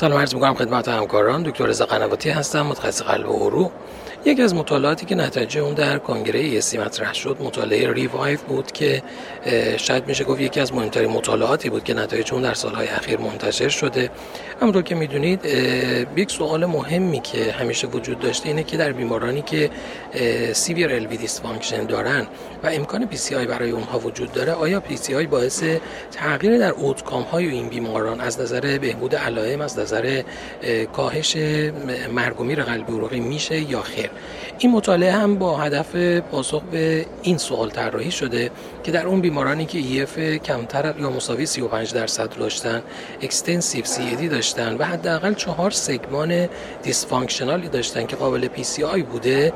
سلام عرض می‌کنم خدمت همکاران. دکتر رضا قنواتی هستم متخصص قلب و عروق. یکی از مطالعاتی که نتایج اون در کنگره ESC مطرح شد مطالعه REVIVED بود که شاید میشه گفت یکی از مهمترین مطالعاتی بود که نتایج اون در سالهای اخیر منتشر شده. همونطور که می‌دونید یک سوال مهمی که همیشه وجود داشته اینه که در بیمارانی که severe LV dysfunction دارن و امکان PCI برای اونها وجود داره آیا PCI باعث تغییر در outcome های این بیماران از نظر بهبود علائم از نظر کاهش مرگ و میر قلبی عروقی میشه یا خیر؟ این مطالعه هم با هدف پاسخ به این سوال طراحی شده که در اون بیمارانی که EF کمتر یا مساوی 35 درصد داشتن extensive CAD داشتن و حداقل چهار سگمان dysfunctional ی داشتن که قابل PCI بوده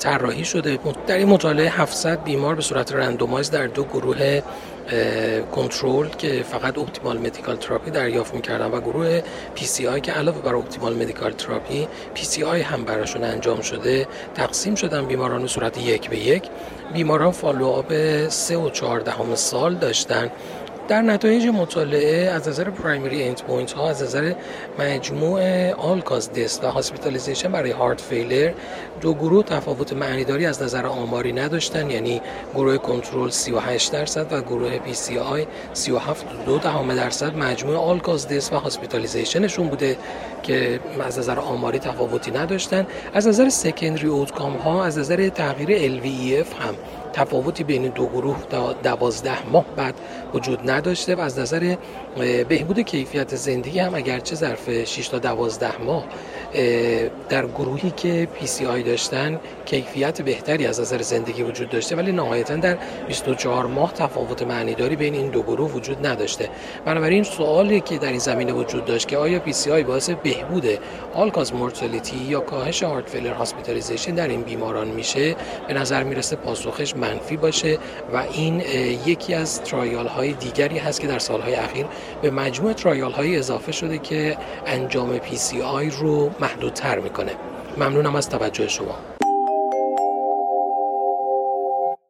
طراحی شده. در این مطالعه 700 بیمار به صورت randomize در دو گروه کنترل که فقط optimal medical therapy دریافت می‌کردن و گروه PCI که علاوه بر optimal medical therapy، PCI هم براشون انجام شده. تقسیم شدن بیماران به صورت یک به یک. بیماران follow-up سه و چهاردهم سال داشتن. در نتایج مطالعه از نظر primary endpoint ها از نظر مجموع all-cause death و hospitalization برای heart failure دو گروه تفاوت معنیداری از نظر آماری نداشتن یعنی گروه کنترل 38 درصد و گروه PCI 37 دو دهم درصد مجموع all-cause death و hospitalization شون بوده که از نظر آماری تفاوتی نداشتن. از نظر secondary outcome ها از نظر تغییر LVEF هم تفاوتی بین دو گروه دوازده ماه بعد وجود نداشته و از نظر بهبود کیفیت زندگی هم اگرچه ظرف 6 تا 12 ماه در گروهی که PCI داشتن کیفیت بهتری از نظر زندگی وجود داشته ولی نهایتا در 24 ماه تفاوت معنیداری بین این دو گروه وجود نداشته. بنابراین سوالی که در این زمینه وجود داشت که آیا PCI باعث بهبود all-cause mortality یا کاهش heart failure hospitalization در این بیماران میشه؟ به نظر می‌رسه پاسخش منفی باشه و این یکی از trial های دیگری هست که در سالهای اخیر به مجموع trial های اضافه شده که انجام پی سی آی رو محدودتر می‌کنه. ممنونم از توجه شما.